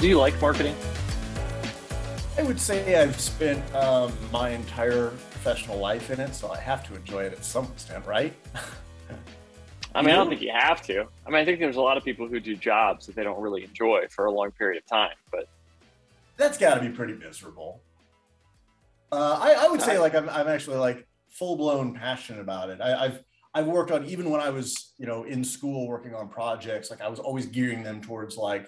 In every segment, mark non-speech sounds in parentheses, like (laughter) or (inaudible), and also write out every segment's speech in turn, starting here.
do you like marketing? I would say I've spent um, my entire professional life in it, so I have to enjoy it at some extent, right? (laughs) I mean, I don't think you have to. I mean, I think there's a lot of people who do jobs that they don't really enjoy for a long period of time, but that's got to be pretty miserable. Uh, I, I, would say like I'm, I'm actually like full blown passionate about it. I, I've I've worked on even when I was you know in school working on projects. Like I was always gearing them towards like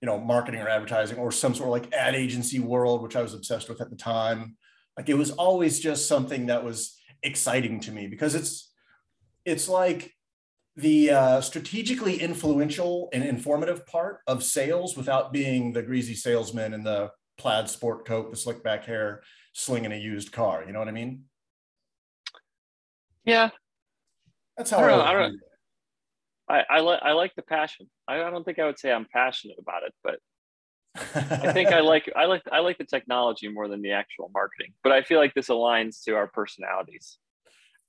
you know marketing or advertising or some sort of like ad agency world, which I was obsessed with at the time. Like it was always just something that was exciting to me because it's it's like the uh, strategically influential and informative part of sales without being the greasy salesman in the plaid sport coat, the slick back hair, slinging a used car. You know what I mean? Yeah, that's how I, don't I, I. I, I like I like the passion. I, I don't think I would say I'm passionate about it, but I think I (laughs) like I like I like the technology more than the actual marketing. But I feel like this aligns to our personalities.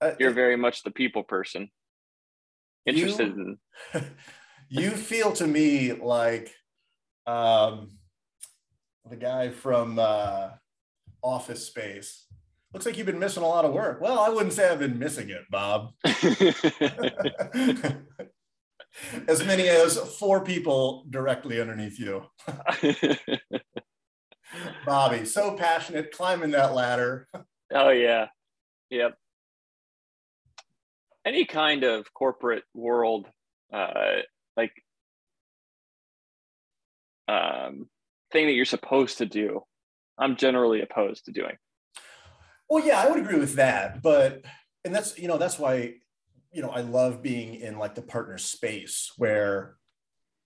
Uh, You're very much the people person interested you, in (laughs) you feel to me like um, the guy from uh, office space looks like you've been missing a lot of work well i wouldn't say i've been missing it bob (laughs) (laughs) as many as four people directly underneath you. (laughs) Bobby so passionate climbing that ladder. (laughs) Oh yeah. Yep. Any kind of corporate world uh, like um, thing that you're supposed to do i'm generally opposed to doing. Well yeah i would agree with that but and that's you know that's why you know i love being in like the partner space where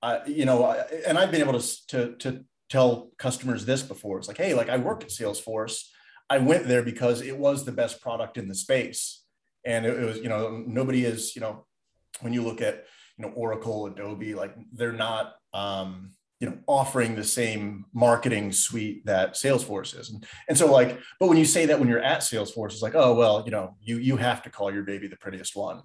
i you know I, and i've been able to, to to tell customers this before. It's like hey like i work at salesforce. I went there because it was the best product in the space. And it, it was you know nobody is you know when you look at you know Oracle, Adobe, like they're not um, you know offering the same marketing suite that Salesforce is, and, and so like, but when you say that when you're at Salesforce, it's like, oh well, you know, you you have to call your baby the prettiest one.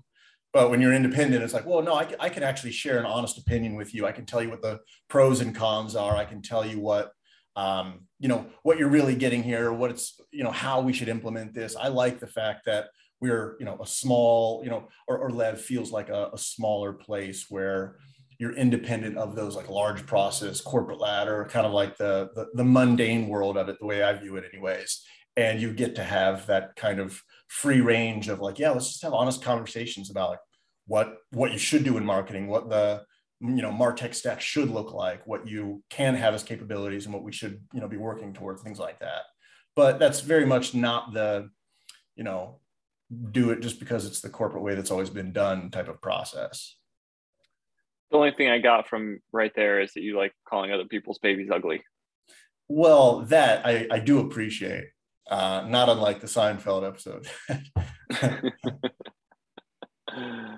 But when you're independent, it's like, well, no, I, I can actually share an honest opinion with you. I can tell you what the pros and cons are. I can tell you what um, you know what you're really getting here, what it's you know how we should implement this. I like the fact that we're you know a small you know or, or lev feels like a, a, smaller place where you're independent of those like large process corporate ladder kind of like the, the the mundane world of it the way i view it anyways and you get to have that kind of free range of like yeah let's just have honest conversations about like what what you should do in marketing what the you know martech stack should look like what you can have as capabilities and what we should you know be working towards things like that but that's very much not the you know do it just because it's the corporate way that's always been done type of process. The only thing I got from right there is that you like calling other people's babies ugly. Well, that I, I do appreciate, uh, not unlike the Seinfeld episode. (laughs)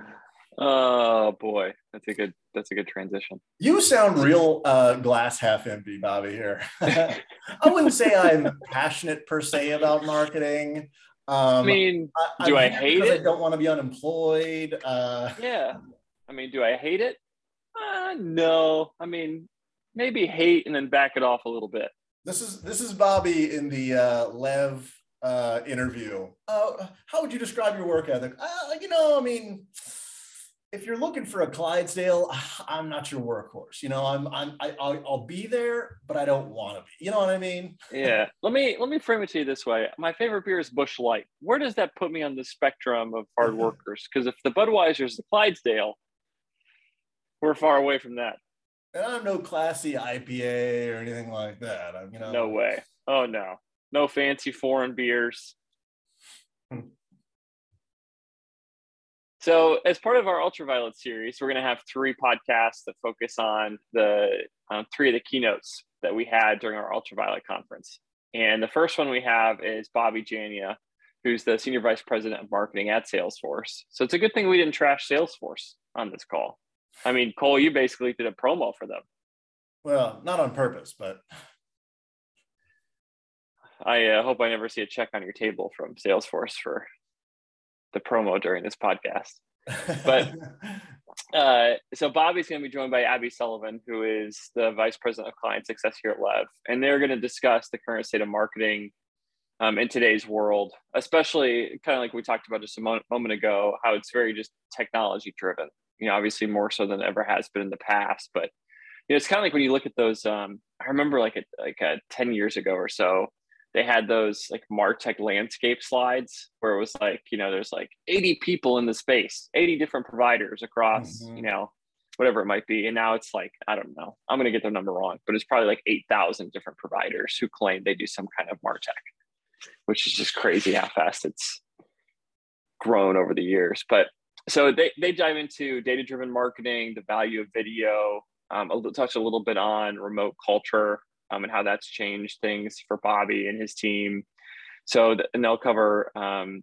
oh boy, that's a good that's a good transition. You sound real uh, glass half empty, Bobby. Here, (laughs) I wouldn't say I'm passionate per se about marketing. Um, I mean, I, do I, hate it? I don't want to be unemployed. Uh, yeah. I mean, do I hate it? Uh, no. I mean, maybe hate and then back it off a little bit. This is this is Bobby in the uh, Lev uh, interview. Uh, how would you describe your work ethic? Uh, you know, I mean, if you're looking for a Clydesdale, (sighs) I'm not your workhorse. You know, I'm, I'm, I, I'll, I'll be there, but I don't want to be. You know what I mean? (laughs) yeah. Let me let me frame it to you this way. My favorite beer is Busch Light. Where does that put me on the spectrum of hard (laughs) workers? Because if the Budweiser is the Clydesdale, we're far away from that. And I'm no classy IPA or anything like that. I'm, you know. No way. Oh no. No fancy foreign beers. So, as part of our ultraviolet series, we're going to have three podcasts that focus on the um, three of the keynotes that we had during our ultraviolet conference. And the first one we have is Bobby Jania, who's the senior vice president of marketing at Salesforce. So it's a good thing we didn't trash Salesforce on this call. I mean, Cole, you basically did a promo for them. Well, not on purpose, but I uh, hope I never see a check on your table from Salesforce for the promo during this podcast. but (laughs) uh, so Bobby's going to be joined by Abby Sullivan, who is the vice president of client success here at Lev, and they're going to discuss the current state of marketing um, in today's world, especially kind of like we talked about just a moment, moment ago, how it's very just technology driven. You know, obviously more so than ever has been in the past, but you know, it's kind of like when you look at those. Um, I remember like a, like a, ten years ago or so, they had those like Martech landscape slides where it was like, you know, there's like 80 people in the space, 80 different providers across, mm-hmm. you know, whatever it might be. And now it's like, I don't know, I'm going to get their number wrong, but it's probably like 8,000 different providers who claim they do some kind of Martech, which is just crazy how fast it's grown over the years. But so they, they dive into data driven marketing, the value of video, um, touch a little bit on remote culture um, and how that's changed things for Bobby and his team. So, and they'll cover um,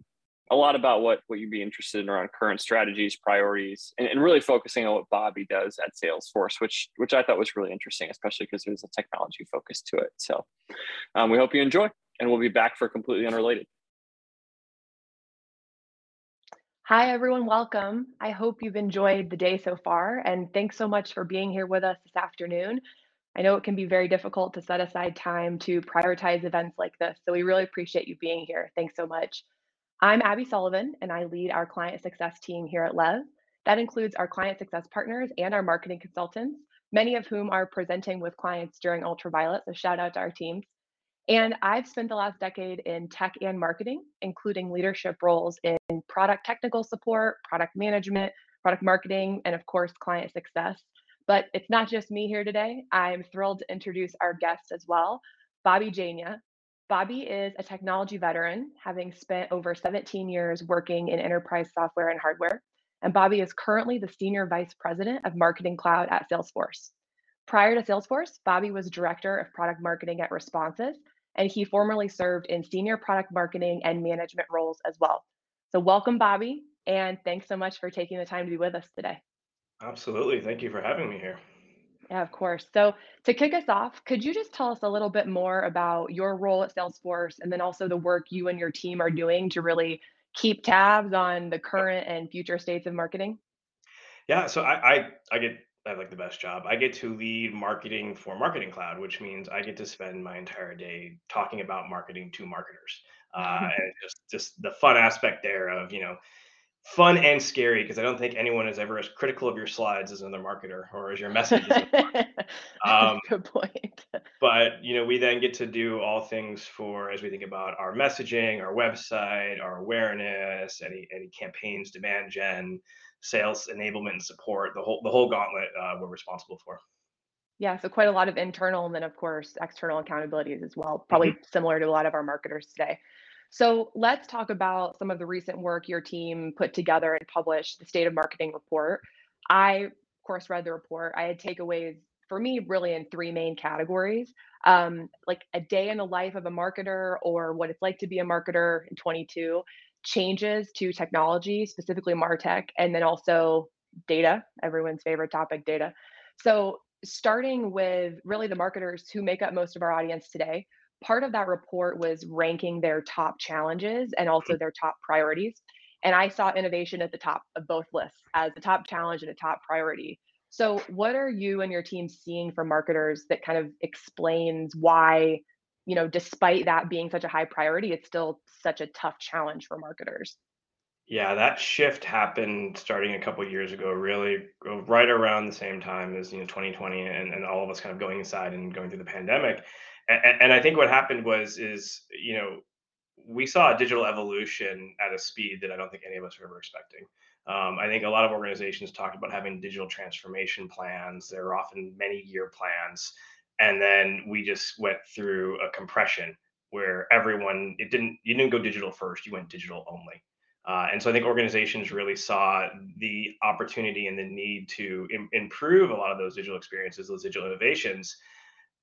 a lot about what what you'd be interested in around current strategies, priorities, and, and, really focusing on what Bobby does at Salesforce, which which I thought was really interesting, especially because there's a technology focus to it. So, um, we hope you enjoy, and we'll be back for completely unrelated. Hi, everyone. Welcome. I hope you've enjoyed the day so far, and thanks so much for being here with us this afternoon. I know it can be very difficult to set aside time to prioritize events like this, so we really appreciate you being here. Thanks so much. I'm Abby Sullivan, and I lead our client success team here at Lev. That includes our client success partners and our marketing consultants, many of whom are presenting with clients during Ultraviolet, so shout out to our teams. And I've spent the last decade in tech and marketing, including leadership roles in product technical support, product management, product marketing, and of course, client success. But it's not just me here today. I'm thrilled to introduce our guest as well, Bobby Jania. Bobby is a technology veteran, having spent over 17 years working in enterprise software and hardware. And Bobby is currently the Senior Vice President of Marketing Cloud at Salesforce. Prior to Salesforce, Bobby was Director of Product Marketing at Responsys, and he formerly served in senior product marketing and management roles as well. So, welcome, Bobby, and thanks so much for taking the time to be with us today. Absolutely. Thank you for having me here. Yeah, of course. So to kick us off, could you just tell us a little bit more about your role at Salesforce and then also the work you and your team are doing to really keep tabs on the current and future states of marketing? Yeah, so I I, I get I have like the best job. I get to lead marketing for Marketing Cloud, which means I get to spend my entire day talking about marketing to marketers. Uh, (laughs) and just just the fun aspect there of you know fun and scary because I don't think anyone is ever as critical of your slides as another marketer or as your message. (laughs) um, Good point. (laughs) but you know, we then get to do all things for as we think about our messaging, our website, our awareness, any any campaigns, demand gen, sales enablement and support, the whole the whole gauntlet uh, we're responsible for. Yeah, so quite a lot of internal and then of course external accountabilities as well, probably mm-hmm. similar to a lot of our marketers today. So let's talk about some of the recent work your team put together and published, the State of Marketing report. I, of course, read the report. I had takeaways for me really in three main categories um, like a day in the life of a marketer or what it's like to be a marketer in 22 changes to technology specifically martech and then also data everyone's favorite topic data so starting with really the marketers who make up most of our audience today part of that report was ranking their top challenges and also their top priorities. And I saw innovation at the top of both lists as a top challenge and a top priority. So, what are you and your team seeing from marketers that kind of explains why, you know, despite that being such a high priority, it's still such a tough challenge for marketers? Yeah, that shift happened starting a couple years ago, really right around the same time as you know 2020 and, and all of us kind of going inside and going through the pandemic and, and I think what happened was is you know we saw a digital evolution at a speed that I don't think any of us were ever expecting. Um, I think a lot of organizations talked about having digital transformation plans. There are often many year plans. And then we just went through a compression where everyone, it didn't, you didn't go digital first, you went digital only. Uh, and so I think organizations really saw the opportunity and the need to Im- improve a lot of those digital experiences, those digital innovations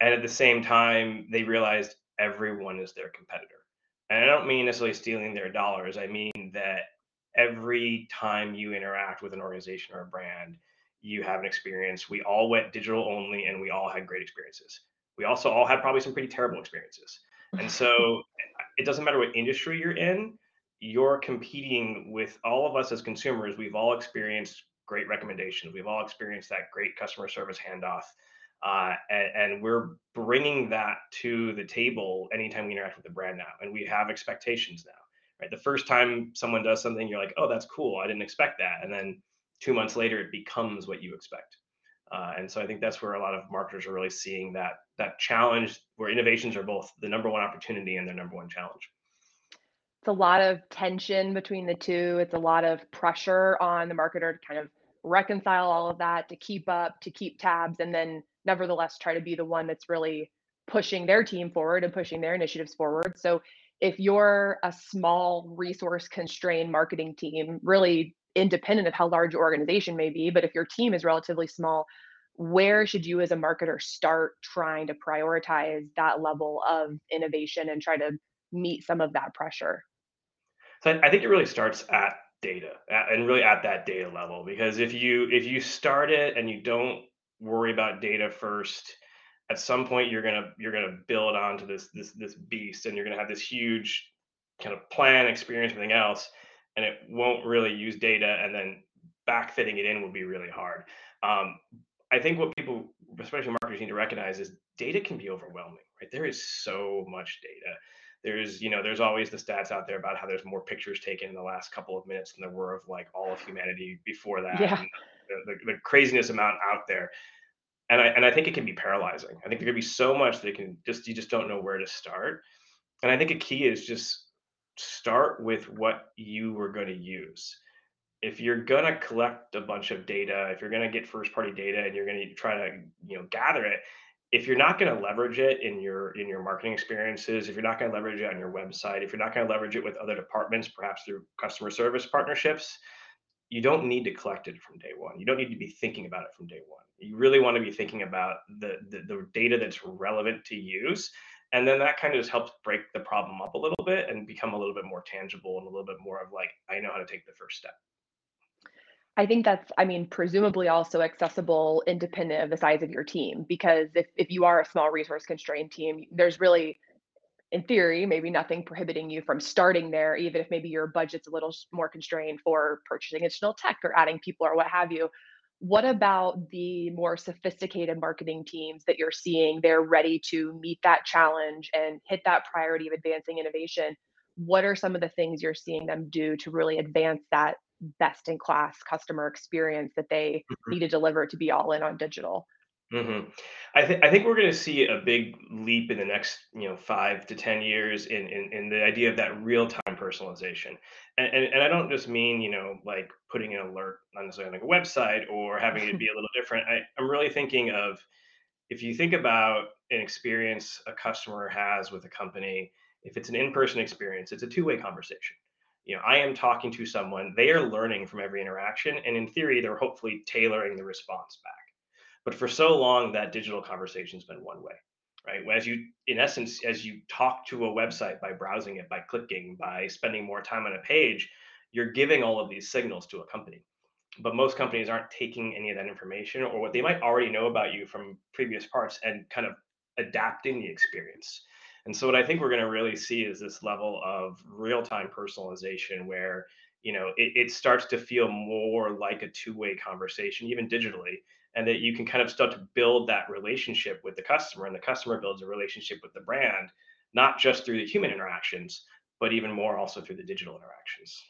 and at the same time they realized everyone is their competitor and i don't mean necessarily stealing their dollars i mean that every time you interact with an organization or a brand you have an experience we all went digital only and we all had great experiences we also all had probably some pretty terrible experiences and so (laughs) it doesn't matter what industry you're in you're competing with all of us as consumers. We've all experienced great recommendations. We've all experienced that great customer service handoff. Uh, and, and, we're bringing that to the table anytime we interact with the brand now. And we have expectations now, right? The first time someone does something, you're like, oh, that's cool. I didn't expect that. And then two months later, it becomes what you expect. Uh, and so I think that's where a lot of marketers are really seeing that that challenge where innovations are both the number one opportunity and their number one challenge. It's a lot of tension between the two. It's a lot of pressure on the marketer to kind of reconcile all of that, to keep up, to keep tabs, and then nevertheless try to be the one that's really pushing their team forward and pushing their initiatives forward. So if you're a small resource constrained marketing team, really independent of how large your organization may be, but if your team is relatively small, where should you as a marketer start trying to prioritize that level of innovation and try to meet some of that pressure? So I think it really starts at data and really at that data level because if you if you start it and you don't worry about data first, at some point you're gonna you're gonna build onto this this this beast and you're gonna have this huge kind of plan, experience, everything else and it won't really use data and then backfitting it in will be really hard. Um, I think what people, especially marketers, need to recognize is data can be overwhelming, right? There is so much data. There's, you know, there's always the stats out there about how there's more pictures taken in the last couple of minutes than there were of like all of humanity before that. Yeah. The, the, the, craziness amount out there. And I, and I think it can be paralyzing. I think there can be so much that can just, you just don't know where to start. And I think a key is just start with what you were going to use. If you're going to collect a bunch of data, if you're going to get first party data and you're going to try to, you know, gather it, if you're not going to leverage it in your in your marketing experiences, if you're not going to leverage it on your website, if you're not going to leverage it with other departments, perhaps through customer service partnerships, you don't need to collect it from day one. You don't need to be thinking about it from day one. You really want to be thinking about the, the, the data that's relevant to use and then that kind of just helps break the problem up a little bit and become a little bit more tangible and a little bit more of like i know how to take the first step I think that's, I mean, presumably also accessible independent of the size of your team. Because if, if you are a small resource constrained team, there's really, in theory, maybe nothing prohibiting you from starting there, even if maybe your budget's a little more constrained for purchasing additional tech or adding people or what have you. What about the more sophisticated marketing teams that you're seeing? They're ready to meet that challenge and hit that priority of advancing innovation. What are some of the things you're seeing them do to really advance that best in class customer experience that they mm-hmm. need to deliver to be all in on digital? Mm-hmm. I think I think we're going to see a big leap in the next you know five to ten years in in, in the idea of that real time personalization, and, and and I don't just mean you know like putting an alert on necessarily like a website or having it be (laughs) a little different. I, I'm really thinking of if you think about an experience a customer has with a company, if it's an in person experience, it's a two way conversation. You know, I am talking to someone, they are learning from every interaction, and in theory, they're hopefully tailoring the response back but for so long, that digital conversation's been one way, right? As you, in essence, as you talk to a website by browsing it, by clicking, by spending more time on a page, you're giving all of these signals to a company. But most companies aren't taking any of that information or what they might already know about you from previous parts and kind of adapting the experience. And so what I think we're going to really see is this level of real-time personalization where you know it, it starts to feel more like a two-way conversation, even digitally, and that you can kind of start to build that relationship with the customer and the customer builds a relationship with the brand not just through the human interactions but even more also through the digital interactions.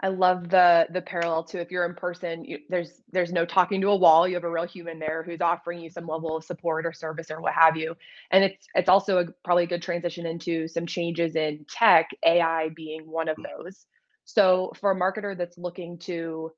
I love the the parallel to if you're in person you, there's there's no talking to a wall. You have a real human there who's offering you some level of support or service or what have you. And it's it's also a, probably a good transition into some changes in tech ai being one of mm. those. So for a marketer that's looking to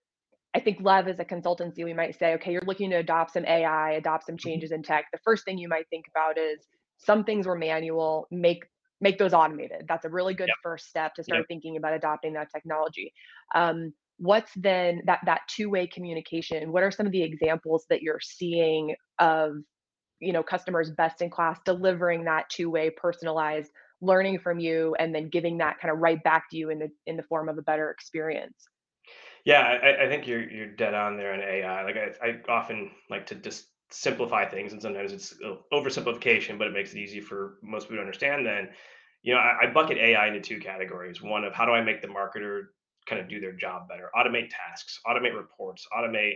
I think Lev as a consultancy, we might say, okay, you're looking to adopt some AI, adopt some mm-hmm. changes in tech. The first thing you might think about is some things were manual, make make those automated. That's a really good yep. first step to start yep. thinking about adopting that technology. Um, what's then that that two-way communication? What are some of the examples that you're seeing of you know customers best in class delivering that two-way personalized learning from you and then giving that kind of right back to you in the in the form of a better experience? Yeah, I, I think you're you're dead on there on AI. Like I, I often like to just simplify things, and sometimes it's uh, oversimplification, but it makes it easy for most people to understand. Then, you know, I, I bucket AI into two categories. One of how do I make the marketer kind of do their job better, automate tasks, automate reports, automate.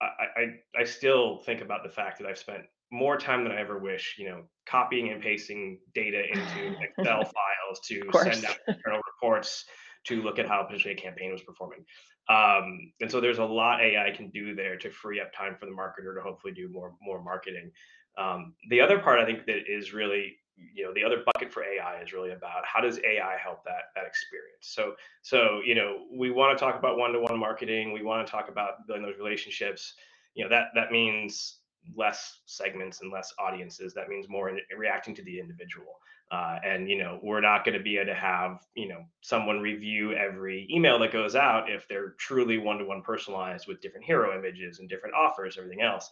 I, I, I still think about the fact that I've spent more time than I ever wish, you know, copying and pasting data into (laughs) Excel files to send out internal reports to look at how potentially a campaign was performing. Um, and so there's a lot AI can do there to free up time for the marketer to hopefully do more more marketing. Um, the other part I think that is really you know the other bucket for ai is really about how does ai help that that experience so so you know we want to talk about one-to-one marketing we want to talk about building those relationships you know that that means less segments and less audiences that means more in, reacting to the individual uh, and you know we're not going to be able to have you know someone review every email that goes out if they're truly one-to-one personalized with different hero images and different offers everything else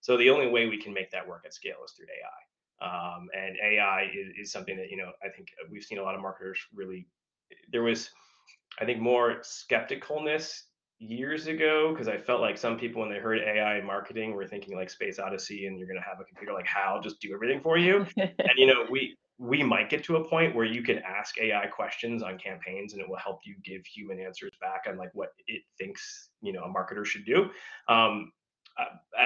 so the only way we can make that work at scale is through ai um, and AI is, is something that you know I think we've seen a lot of marketers really. There was, I think, more skepticalness years ago because I felt like some people when they heard AI marketing were thinking like Space Odyssey and you're going to have a computer like Hal just do everything for you. (laughs) and you know we we might get to a point where you can ask AI questions on campaigns and it will help you give human answers back on like what it thinks you know a marketer should do. Um,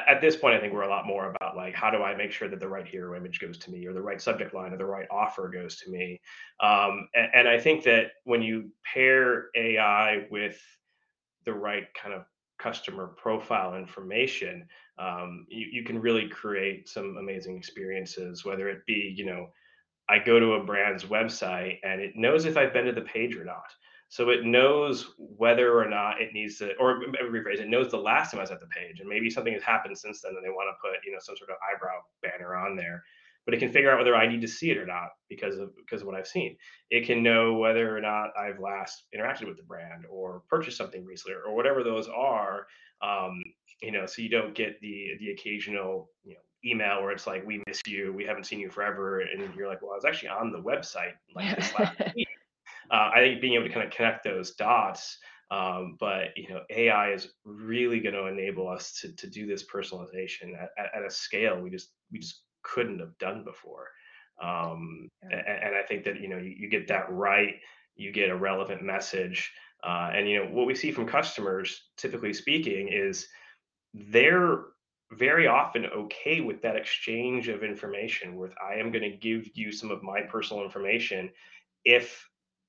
at this point, I think we're a lot more about like how do I make sure that the right hero image goes to me, or the right subject line, or the right offer goes to me. Um, and, and I think that when you pair AI with the right kind of customer profile information, um, you, you can really create some amazing experiences. Whether it be, you know, I go to a brand's website and it knows if I've been to the page or not. So it knows whether or not it needs to, or rephrase, it knows the last time I was at the page, and maybe something has happened since then, and they want to put, you know, some sort of eyebrow banner on there. But it can figure out whether I need to see it or not because of because of what I've seen. It can know whether or not I've last interacted with the brand or purchased something recently or whatever those are. Um, you know, so you don't get the the occasional, you know, email where it's like, "We miss you, we haven't seen you forever," and you're like, "Well, I was actually on the website (laughs) like this last week." uh, I think being able to kind of connect those dots. Um, but you know, AI is really going to enable us to to do this personalization at, at, at, a scale we just we just couldn't have done before. Um, yeah. and, and, I think that you know you, you, get that right, you get a relevant message, uh, and you know what we see from customers, typically speaking, is they're very often okay with that exchange of information. With I am going to give you some of my personal information if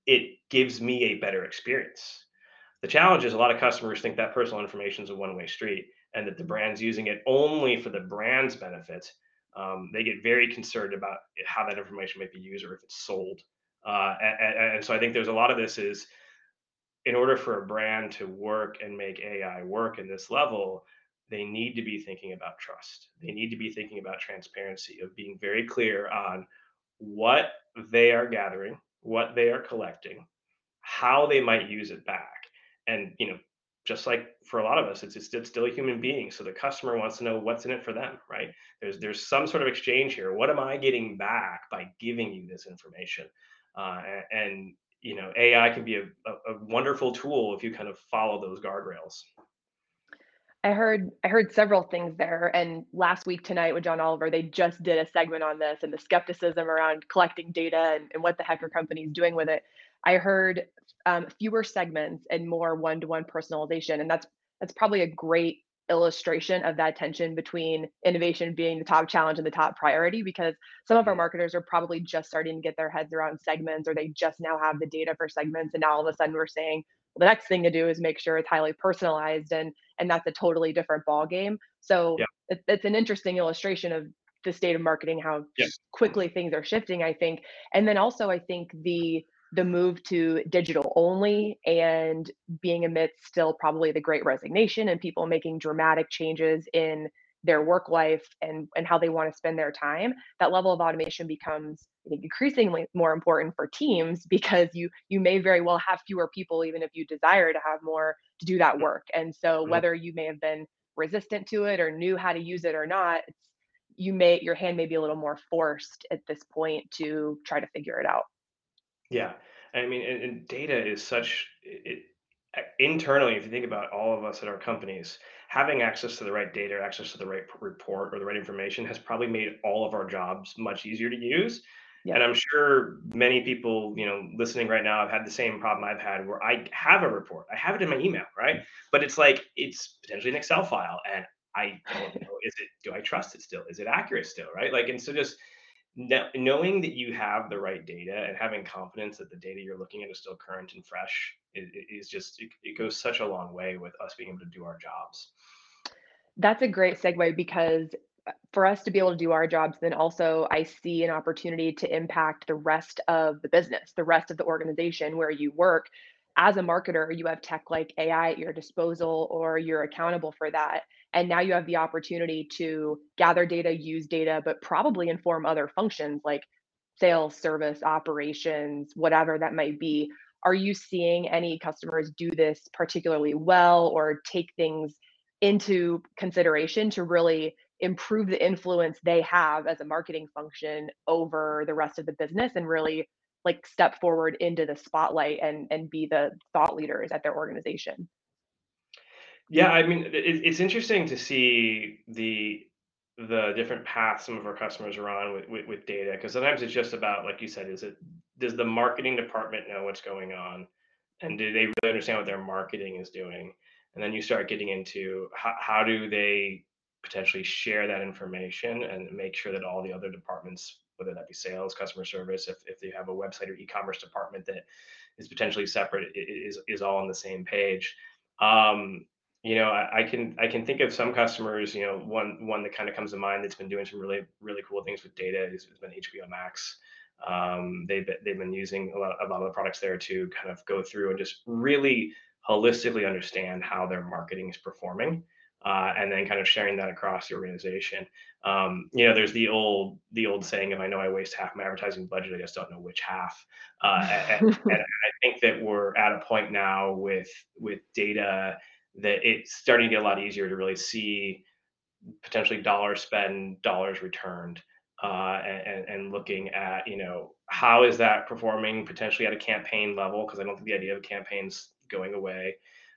it gives me a better experience. The challenge is a lot of customers think that personal information is a one way street and that the brand's using it only for the brand's benefit. Um, they get very concerned about how that information might be used or if it's sold. Uh, and, and so I think there's a lot of this is in order for a brand to work and make AI work in this level, they need to be thinking about trust. They need to be thinking about transparency, of being very clear on what they are gathering, what they are collecting, how they might use it back. And, you know, just like for a lot of us, it's, it's, still a human being. So the customer wants to know what's in it for them, right? There's there's some sort of exchange here. What am I getting back by giving you this information? Uh, and, and, you know, AI can be a, a, a wonderful tool if you kind of follow those guardrails. I heard I heard several things there. And last week tonight with John Oliver, they just did a segment on this and the skepticism around collecting data and, and what the heck are companies doing with it. I heard um, fewer segments and more one-to-one personalization, and that's that's probably a great illustration of that tension between innovation being the top challenge and the top priority because some of our marketers are probably just starting to get their heads around segments or they just now have the data for segments and now all of a sudden we're saying well, the next thing to do is make sure it's highly personalized and and that's a totally different ball game so yeah. it, it's an interesting illustration of the state of marketing how yeah. quickly things are shifting i think and then also i think the the move to digital only and being amidst still probably the great resignation and people making dramatic changes in their work life and and how they want to spend their time that level of automation becomes I think increasingly more important for teams (laughs) because you you may very well have fewer people even if you desire to have more to do that work and so mm-hmm. whether you may have been resistant to it or knew how to use it or not you may your hand may be a little more forced at this point to try to figure it out yeah i mean and, and data is such it, internally if you think about all of us at our companies having access to the right data, access to the right report or the right information has probably made all of our jobs much easier to use. And I'm sure many people, you know, listening right now have had the same problem I've had where I have a report, I have it in my email, right? But it's like it's potentially an Excel file, and I don't know, is it? Do I trust it still? Is it accurate still, right? Like, and so just knowing that you have the right data and having confidence that the data you're looking at is still current and fresh is, just it, it goes such a long way with us being able to do our jobs. That's a great segue because uh, for us to be able to do our jobs, then also I see an opportunity to impact the rest of the business, the rest of the organization where you work. As a marketer, you have tech like AI at your disposal, or you're accountable for that. And now you have the opportunity to gather data, use data, but probably inform other functions like sales, service, operations, whatever that might be. Are you seeing any customers do this particularly well or take things into consideration to really improve the influence they have as a marketing function over the rest of the business and really like step forward into the spotlight and and be the thought leaders at their organization yeah i mean it, it's interesting to see the the different paths some of our customers are on with, with, with data because sometimes it's just about like you said is it does the marketing department know what's going on? And do they really understand what their marketing is doing? And then you start getting into how, how do they potentially share that information and make sure that all the other departments whether that be sales customer service if, if they have a website or e-commerce department that is potentially separate is is all on the same page. Um, you know I, I, can i can think of some customers you know one one that kind of comes to mind that's been doing some really really cool things with data has, been hbo max um, they've, they've been using a lot, a lot of the products there to kind of go through and just really holistically understand how their marketing is performing uh, and then kind of sharing that across the organization. Um, you know, there's the old the old saying, "If I know I waste half my advertising budget, I just don't know which half." Uh, and, (laughs) and, I think that we're at a point now with with data that it's starting to get a lot easier to really see potentially dollars spent, dollars returned. Uh, and, and looking at you know how is that performing potentially at a campaign level? Because I don't think the idea of campaigns going away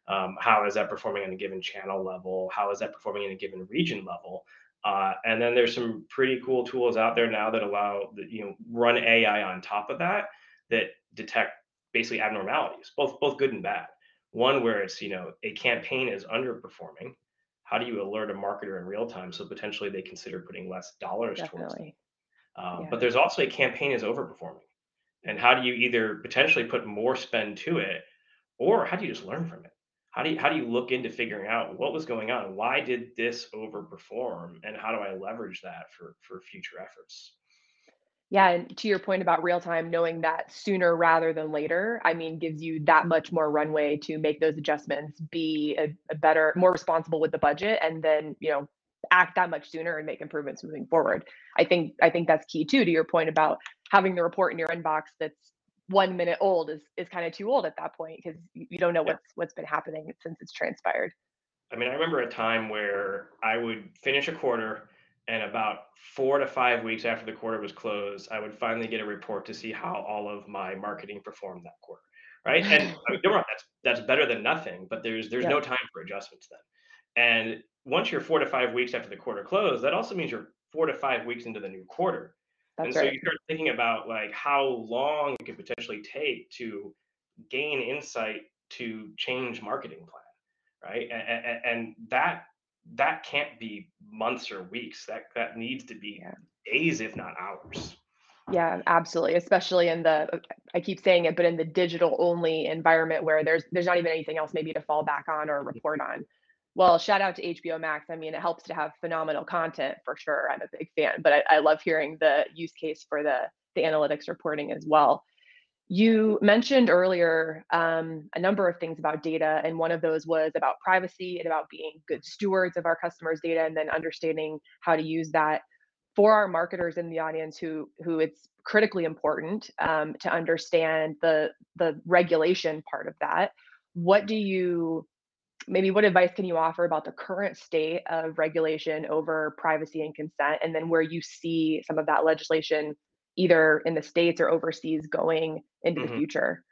um, how is that performing on a given channel level? How is that performing in a given region level? Uh, and then there's some pretty cool tools out there now that allow that you know run ai on top of that that detect basically abnormalities both both good and bad one where it's you know a campaign is underperforming how do you alert a marketer in real time so potentially they consider putting less dollars Definitely. towards it? Um, yeah. but there's also a campaign is overperforming. And how do you either potentially put more spend to it or how do you just learn from it? How do you how do you look into figuring out what was going on? Why did this overperform and how do i leverage that for for future efforts yeah and to your point about real time knowing that sooner rather than later i mean gives you that much more runway to make those adjustments be a, a better more responsible with the budget and then you know act that much sooner and make improvements moving forward i think i think that's key too to your point about having the report in your inbox that's one minute old is is kind of too old at that point because you don't know what's what's been happening since it's transpired. I mean, I remember a time where I would finish a quarter, and about four to five weeks after the quarter was closed, I would finally get a report to see how all of my marketing performed that quarter. Right, and (laughs) I mean, don't wrong, that's that's better than nothing, but there's there's no time for adjustments then. And once you're four to five weeks after the quarter closed, that also means you're four to five weeks into the new quarter. That's and so right. you start thinking about like how long it could potentially take to gain insight to change marketing plan, right? And, and, and that that can't be months or weeks. That that needs to be yeah. days, if not hours. Yeah, absolutely. Especially in the I keep saying it, but in the digital only environment where there's there's not even anything else maybe to fall back on or report on well, shout out to HBO Max. I mean, it helps to have phenomenal content for sure. I'm a big fan, but I, I love hearing the use case for the the analytics reporting as well. You mentioned earlier um, a number of things about data, and one of those was about privacy and about being good stewards of our customers' data, and then understanding how to use that for our marketers in the audience who who it's critically important um, to understand the the regulation part of that. What do you maybe what advice can you offer about the current state of regulation over privacy and consent and then where you see some of that legislation either in the states or overseas going into mm-hmm. the future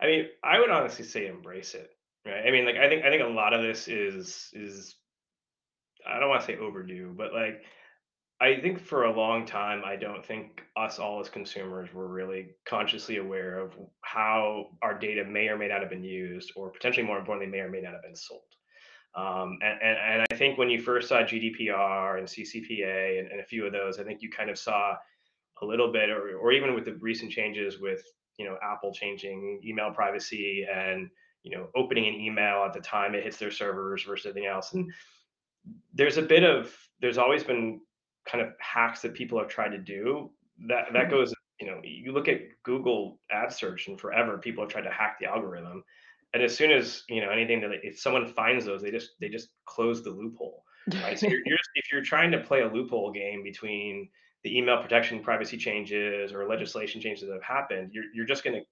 i mean i would honestly say embrace it right i mean like i think i think a lot of this is is i don't want to say overdue but like I think for a long time, I don't think us all as consumers were really consciously aware of how our data may or may not have been used, or potentially more importantly, may or may not have been sold. Um, and, and, and I think when you first saw GDPR and CCPA and, and a few of those, I think you kind of saw a little bit, or, or even with the recent changes with you know Apple changing email privacy and you know opening an email at the time it hits their servers versus everything else. And there's a bit of there's always been kind of hacks that people have tried to do that that mm-hmm. goes you know you look at google ad search and forever people have tried to hack the algorithm and as soon as you know anything that if someone finds those they just they just close the loophole right so you're, (laughs) you're if you're trying to play a loophole game between the email protection privacy changes or legislation changes that have happened you're, you're just going to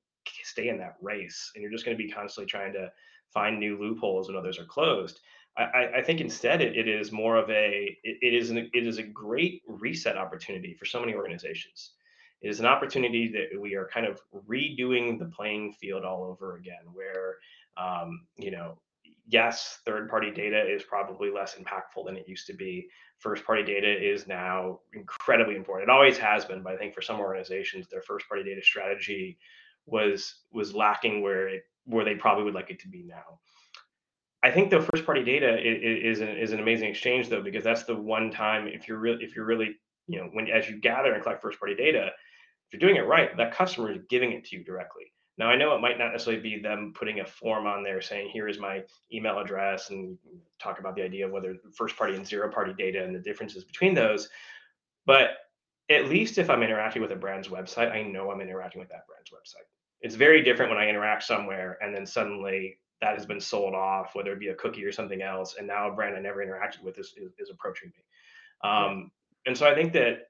stay in that race and you're just going to be constantly trying to find new loopholes when others are closed I, I think instead it, it is more of a it, it is an, it is a great reset opportunity for so many organizations. It is an opportunity that we are kind of redoing the playing field all over again, where um, you know yes, third party data is probably less impactful than it used to be. First party data is now incredibly important. It always has been, but I think for some organizations, their first party data strategy was was lacking where it where they probably would like it to be now. I think the first party data is, is, an, is an amazing exchange though, because that's the one time if you're really, if you're really, you know, when, as you gather and collect first party data, if you're doing it right, that customer is giving it to you directly. Now, I know it might not necessarily be them putting a form on there saying, here is my email address and talk about the idea of whether first party and zero party data and the differences between those. But at least if I'm interacting with a brand's website, I know I'm interacting with that brand's website. It's very different when I interact somewhere and then suddenly that has been sold off, whether it be a cookie or something else, and now a brand I never interacted with is, is, is approaching me. Um, and so I think that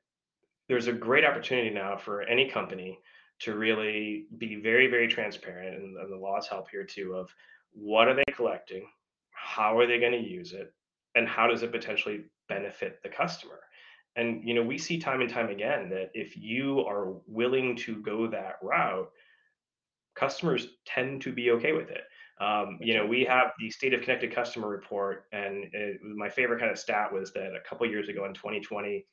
there's a great opportunity now for any company to really be very, very transparent, and, and the laws help here too. Of what are they collecting, how are they going to use it, and how does it potentially benefit the customer? And you know, we see time and time again that if you are willing to go that route, customers tend to be okay with it. Um, you know, we have the state of connected customer report, and it, my favorite kind of stat was that a couple years ago in 2020,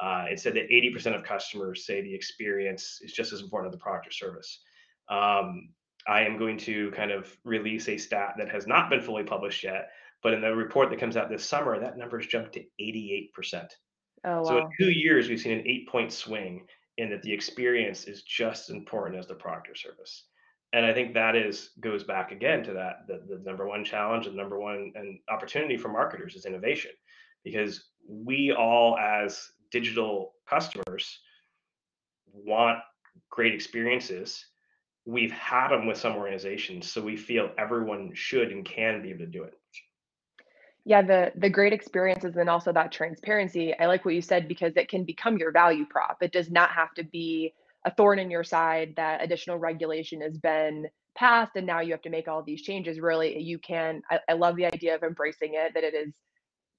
uh, it said that 80% of customers say the experience is just as important as the product or service. Um, I am going to kind of release a stat that has not been fully published yet, but in the report that comes out this summer, that number has jumped to 88%. Oh, wow. So in two years, we've seen an eight point swing in that the experience is just as important as the product or service and I think that is goes back again to that the, the number one challenge and number one and opportunity for marketers is innovation because we all as digital customers want great experiences we've had them with some organizations so we feel everyone should and can be able to do it. Yeah the the great experiences and also that transparency i like what you said because it can become your value prop. It does not have to be a thorn in your side that additional regulation has been passed and now you have to make all these changes. Really you can I, I, love the idea of embracing it that it is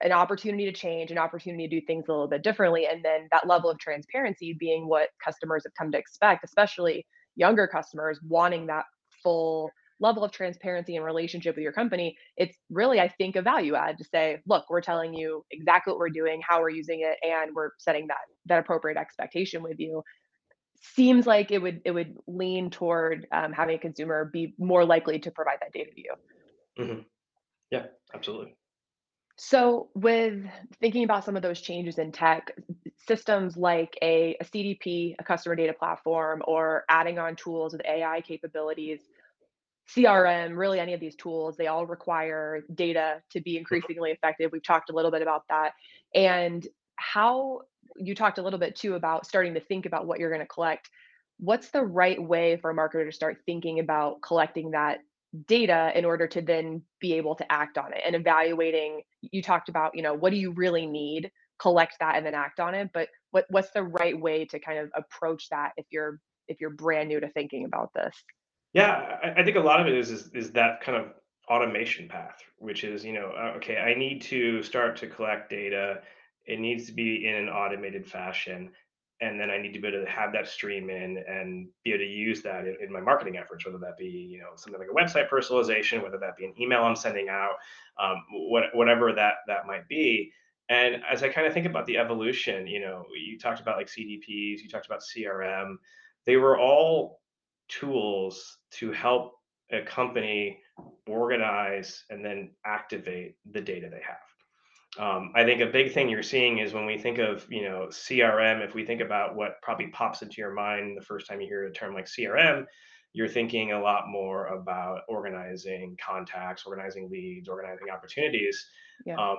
an opportunity to change an opportunity to do things a little bit differently and then that level of transparency being what customers have come to expect especially younger customers wanting that full level of transparency and relationship with your company it's really i think a value add to say look we're telling you exactly what we're doing how we're using it and we're setting that that appropriate expectation with you seems like it would it would lean toward um, having a consumer be more likely to provide that data to you. Mm-hmm. Yeah, absolutely. So, with thinking about some of those changes in tech, systems like a, a CDP, a customer data platform, or adding on tools with AI capabilities, CRM, really any of these tools, they all require data to be increasingly effective. We've talked a little bit about that. And how you talked a little bit too about starting to think about what you're going to collect. What's the right way for a marketer to start thinking about collecting that data in order to then be able to act on it and evaluating? You talked about, you know, what do you really need? Collect that and then act on it. But what what's the right way to kind of approach that if you're if you're brand new to thinking about this? Yeah, I, I think a lot of it is, is is that kind of automation path, which is, you know, uh, okay, I need to start to collect data it needs to be in an automated fashion and then I need to be able to have that stream in and be able to use that in, in, my marketing efforts, whether that be you know something like a website personalization, whether that be an email I'm sending out, um, what, whatever that that might be. And as I kind of think about the evolution, you know, you talked about like CDPs, you talked about CRM, they were all tools to help a company organize and then activate the data they have. Um, I think a big thing you're seeing is when we think of you know CRM, if we think about what probably pops into your mind the first time you hear a term like CRM, you're thinking a lot more about organizing contacts, organizing leads, organizing opportunities. Yeah. Um,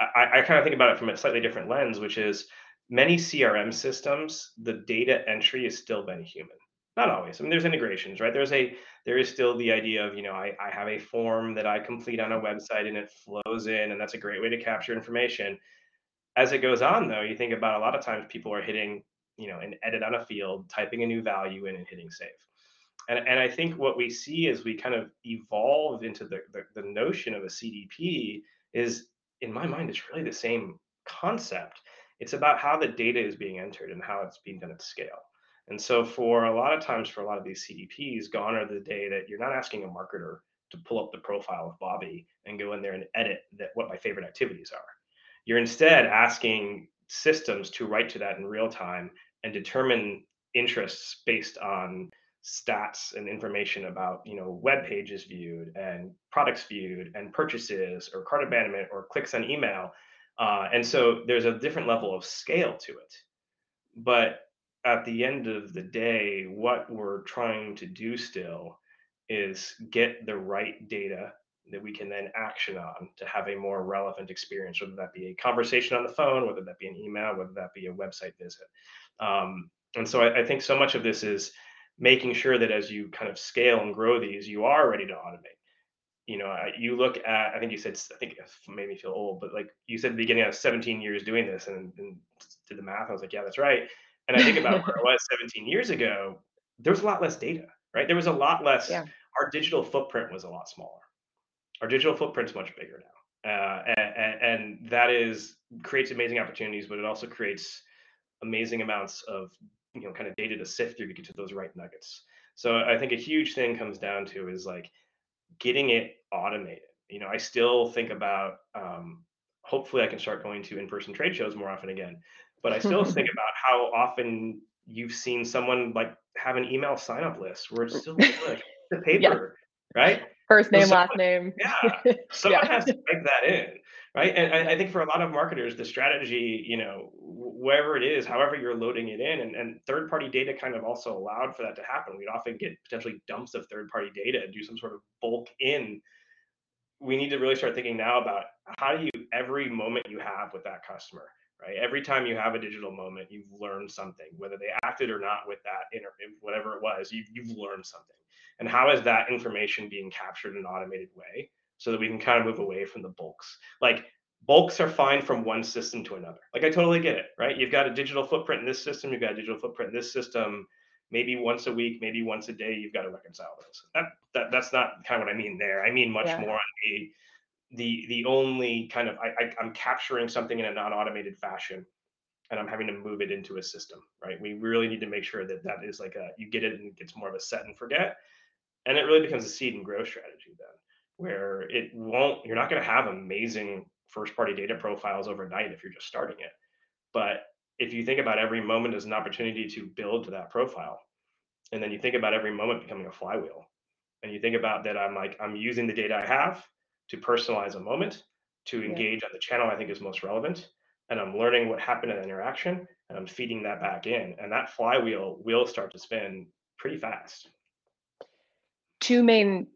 I, I kind of think about it from a slightly different lens, which is many CRM systems, the data entry is still been human. Not always. I mean, there's integrations, right? There's a there is still the idea of, you know, I, I have a form that I complete on a mm-hmm. website and it flows in, and that's a great way to capture information. As it goes on, though, you think about a lot of times people are hitting, you know, an edit on a field, typing a new value in and hitting save. And, and I think what we see as we kind of evolve into the, the, the notion of a CDP is in my mind, it's really the same concept. It's about how the data is being entered and how it's being done at scale. And so, for a lot of times, for a lot of these CDPs, gone are the day that you're not asking a marketer to pull up the profile of Bobby and go in there and edit that what my favorite activities are. You're instead asking systems to write to that in real time and determine interests based on stats and information about you know web pages viewed and products viewed and purchases or cart abandonment or clicks on email uh, and so there's a different level of scale to it but at the end of the day what we're trying to do still is get the right data that we can then action on to have a more relevant experience whether that be a conversation on the phone whether that be an email whether that be a website visit um, and so I, I think so much of this is making sure that as you kind of scale and grow these, you are ready to automate. You know, you look at, I think you said, I think it made me feel old, but like you said at the beginning, I was 17 years doing this and, and did the math. I was like, yeah, that's right. And I think about where (laughs) I was 17 years ago, there was a lot less data, right? There was a lot less, yeah. our digital footprint was a lot smaller. Our digital footprint's much bigger now. Uh, and, and that is creates amazing opportunities, but it also creates amazing amounts of you know kind of data to sift through to get to those right nuggets so i think a huge thing comes down to is like getting it automated you know i still think about um, hopefully i can start going to in-person trade shows more often again but i still think (laughs) about how often you've seen someone like have an email sign up list where it's still (laughs) like the paper yeah. right? First name so someone, last name. Yeah. (laughs) Someone yeah. has to type that in right? And I, I, think for a lot of marketers the strategy you know wherever it is however you're loading it in and, and third party data kind of also allowed for that to happen. We'd often get potentially dumps of third party data and do some sort of bulk in. We need to really start thinking now about how do you every moment you have with that customer right every time you have a digital moment you've learned something whether they acted or not with that interview whatever it was you've, you've learned something and how is that information being captured in an automated way so that we can kind of move away from the bulks. Like bulks are fine from one system to another. Like I totally get it, right? You've got a digital footprint in this system, you've got a digital footprint in this system. Maybe once a week, maybe once a day, you've got to reconcile those. That, that that's not kind of what I mean there. I mean much yeah. more on the the the only kind of I, I I'm capturing something in a non-automated fashion and I'm having to move it into a system, right? We really need to make sure that that is like a you get it and it gets more of a set and forget, and it really becomes a seed and grow strategy then where it won't you're not going to have amazing first party data profiles overnight if you're just starting it but if you think about every moment as an opportunity to build to that profile and then you think about every moment becoming a flywheel and you think about that i'm like i'm using the data i have to personalize a moment to engage yeah. on the channel i think is most relevant and i'm learning what happened in the interaction and i'm feeding that back in and that flywheel will start to spin pretty fast two main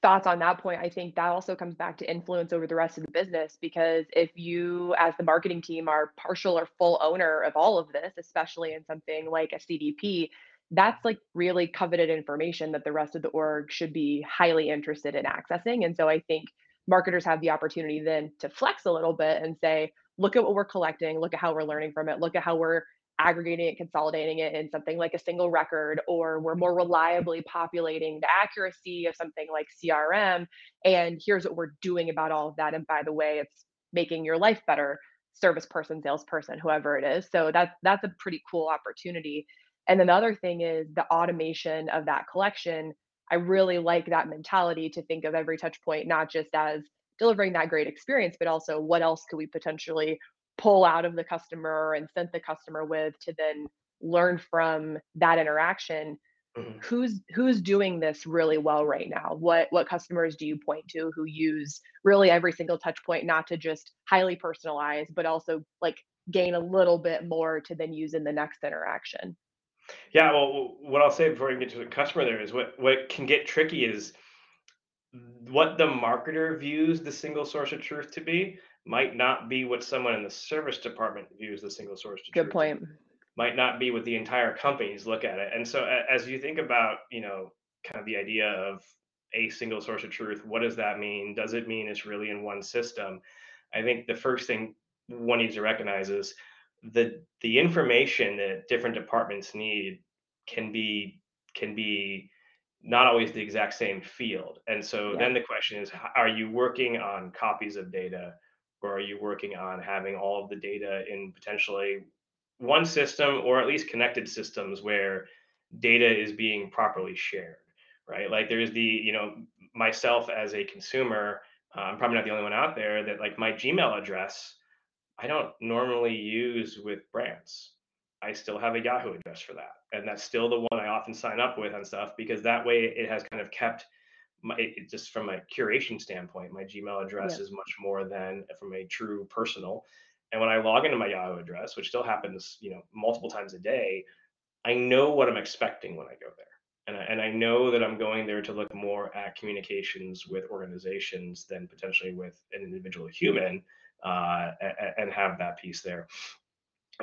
thoughts on that point. I think that also comes back to influence over the rest of the business because if you, as the marketing team, are partial or full owner of all of this, especially in something like a CDP, that's like really coveted information that the rest of the org should be highly interested in accessing. And so I think marketers have the opportunity then to flex a little bit and say, look at what we're collecting, look at how we're learning from it, look at how we're aggregating it, consolidating it in something like a single record, or we're more reliably populating the accuracy of something like CRM. And here's what we're doing about all of that. And by the way, it's making your life better, service person, salesperson, whoever it is. So that's that's a pretty cool opportunity. And then the other thing is the automation of that collection. I really like that mentality to think of every touch point not just as delivering that great experience, but also what else could we potentially pull out of the customer and send the customer with to then learn from that interaction. Mm-hmm. who's who's doing this really well right now? What what customers do you point to who use really every single touch point not to just highly personalize but also like gain a little bit more to then use in the next interaction yeah well what i'll say before we get to the customer there is what what can get tricky is what the marketer views the single source of truth to be might not be what someone in the service department views the single source of good truth point might not be what the entire companies look at it. And so as you think about, you know, kind of the idea of a single source of truth, what does that mean? Does it mean it's really in one system? I think the first thing one needs to recognize is the the information that different departments need can be can be not always the exact same field. And so yeah. then the question is are you working on copies of data or are you working on having all of the data in potentially one system or at least connected systems where data is being properly shared right like there's the you know myself as a consumer uh, i'm probably not the only one out there that like my gmail address i don't normally use with brands i still have a yahoo address for that and that's still the one i often sign up with and stuff because that way it has kind of kept my, it, just from a curation standpoint my gmail address yeah. is much more than from a true personal and when I log into my Yahoo address, which still happens, you know, multiple times a day, I know what I'm expecting when I go there. And I, and I know that I'm going there to look more at communications with organizations than potentially with an individual human uh, and, have that piece there.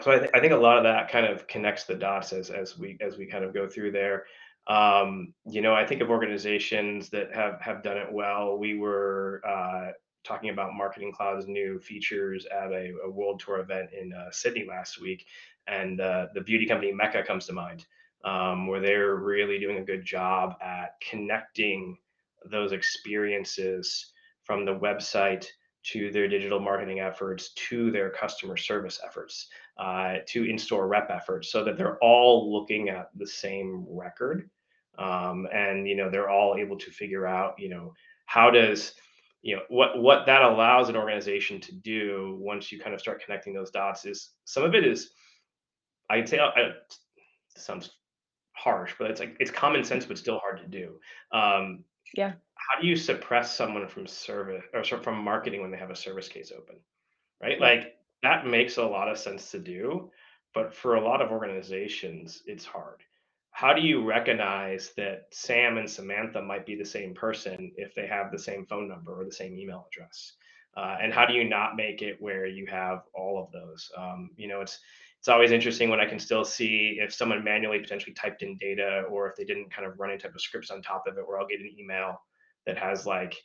So I, th- I think a lot of that kind of connects the dots as, as we as we kind of go through there. Um, you know, I think of organizations that have have done it well. We were uh, talking about Marketing Cloud's new features at a, a world tour event in uh, Sydney last week, and uh, the beauty company Mecca comes to mind, um, where they're really doing a good job at connecting those experiences from the website to their digital marketing efforts, to their customer service efforts, uh, to in-store rep efforts, so that they're all looking at the same record, um, and you know they're all able to figure out, you know, how does you know what what that allows an organization to do once you kind of start connecting those dots is some of it is i'd say uh, I, sounds harsh but it's like it's common sense but still hard to do. Um, yeah how do you suppress someone from service or from marketing when they have a service case open right like that makes a lot of sense to do but for a lot of organizations it's hard how do you recognize that Sam and Samantha might be the same person if they have the same phone number or the same email address? Uh, and how do you not make it where you have all of those? Um, you know, it's it's always interesting when I can still see if someone manually potentially typed in data or if they didn't kind of run any type of scripts on top of it, where I'll get an email that has like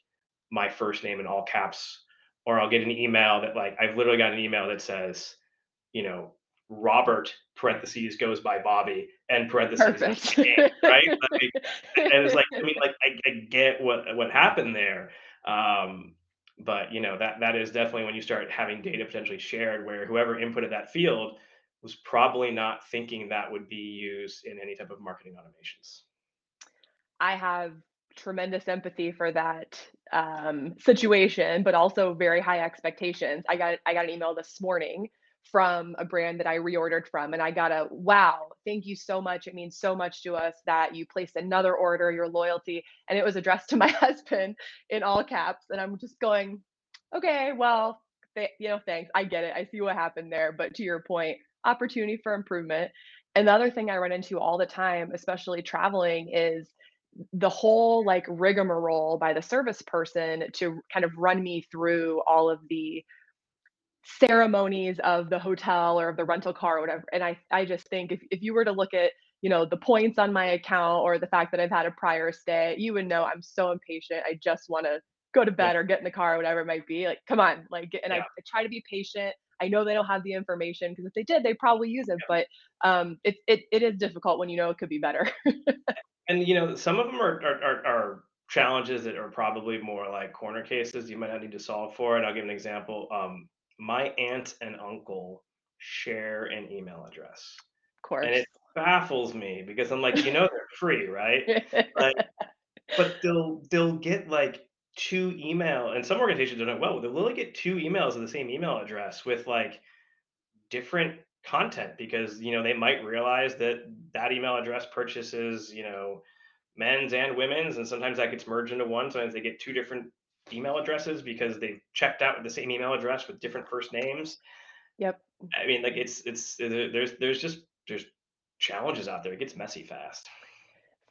my first name in all caps, or I'll get an email that like I've literally got an email that says, you know, Robert parentheses goes by Bobby and parentheses (laughs) right? Like, and it's like I mean like I, I, get what what happened there um, but you know that that is definitely when you start having data potentially shared where whoever inputted that field was probably not thinking that would be used in any type of marketing automations. I have tremendous empathy for that um, situation but also very high expectations I got I got an email this morning from a brand that I reordered from. And I got a wow, thank you so much. It means so much to us that you placed another order, your loyalty. And it was addressed to (laughs) my husband in all caps. And I'm just going, okay, well, th- you know, thanks. I get it. I see what happened there. But to your point, opportunity for improvement. Another thing I run into all the time, especially traveling, is the whole like rigmarole by the service person to kind of run me through all of the ceremonies of the hotel or of the rental car or whatever. And I, I just think if, if you were to look at, you know, the points on my account or the fact that I've had a prior stay, you would know I'm so impatient. I just want to go to bed or get in the car or whatever it might be. Like, come on, like, and yeah. I, I, try to be patient. I know they don't have the information because if they did, they probably use it. Yeah. But um, it, it it is difficult when you know it could be better. (laughs) and you know, some of them are, are, are, are challenges that are probably more like corner cases you might not need to solve for. And I'll give an example. Um, my aunt and uncle share an email address. Of course. And it baffles me because I'm like, you know, they're (laughs) free, right? like, but they'll they'll get like two email and some organizations are like, well, they'll literally get two emails of the same email address with like different content because you know they might realize that that email address purchases you know men's and women's and sometimes that gets merged into one sometimes they get two different email addresses because they've checked out with the same email address with different first names Yep. i mean like it's it's there's there's just there's challenges out there it gets messy fast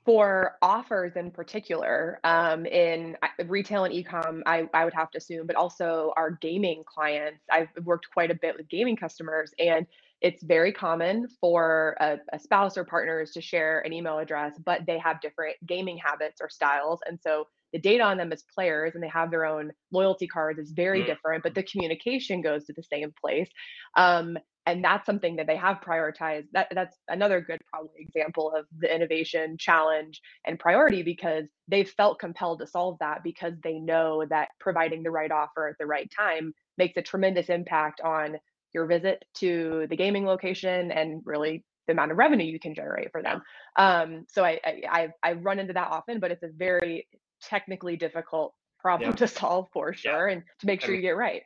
For offers in particular, um, in retail and e-com, I, I would have to assume, but also our gaming clients. I've worked quite a bit with gaming customers, and it's very common for a, a spouse or partners to share an email address, but they have different gaming habits or styles. And so the data on them as players and they have their own loyalty cards is very Mm. different, but the communication goes to the same place. Um, and that's something that they have prioritized that that's another good probably example of the innovation challenge and priority because they felt compelled to solve that because they know that providing the right offer at the right time makes a tremendous impact on your visit to the gaming location and really the amount of revenue you can generate for them. Um, so I, I i I run into that often but it's a very technically difficult problem yeah. to solve for yeah. sure and to make i sure mean you get right.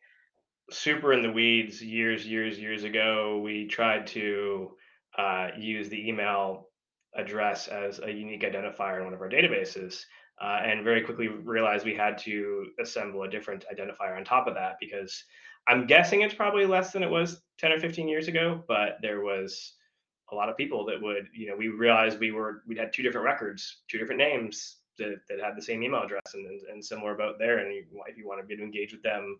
Super in the weeds years, years, years ago, we tried to uh, use the email address as a unique identifier in one of our databases. Uh, and very quickly realized we had to assemble a different identifier on top of that because I'm guessing it's probably less than it was 10 or 15 years ago, but there was a lot of people that would, you know, we realized we were, we had two different records, two different names that, that had the same email address and, and, and similar about there. And you, if you want to get to engage with them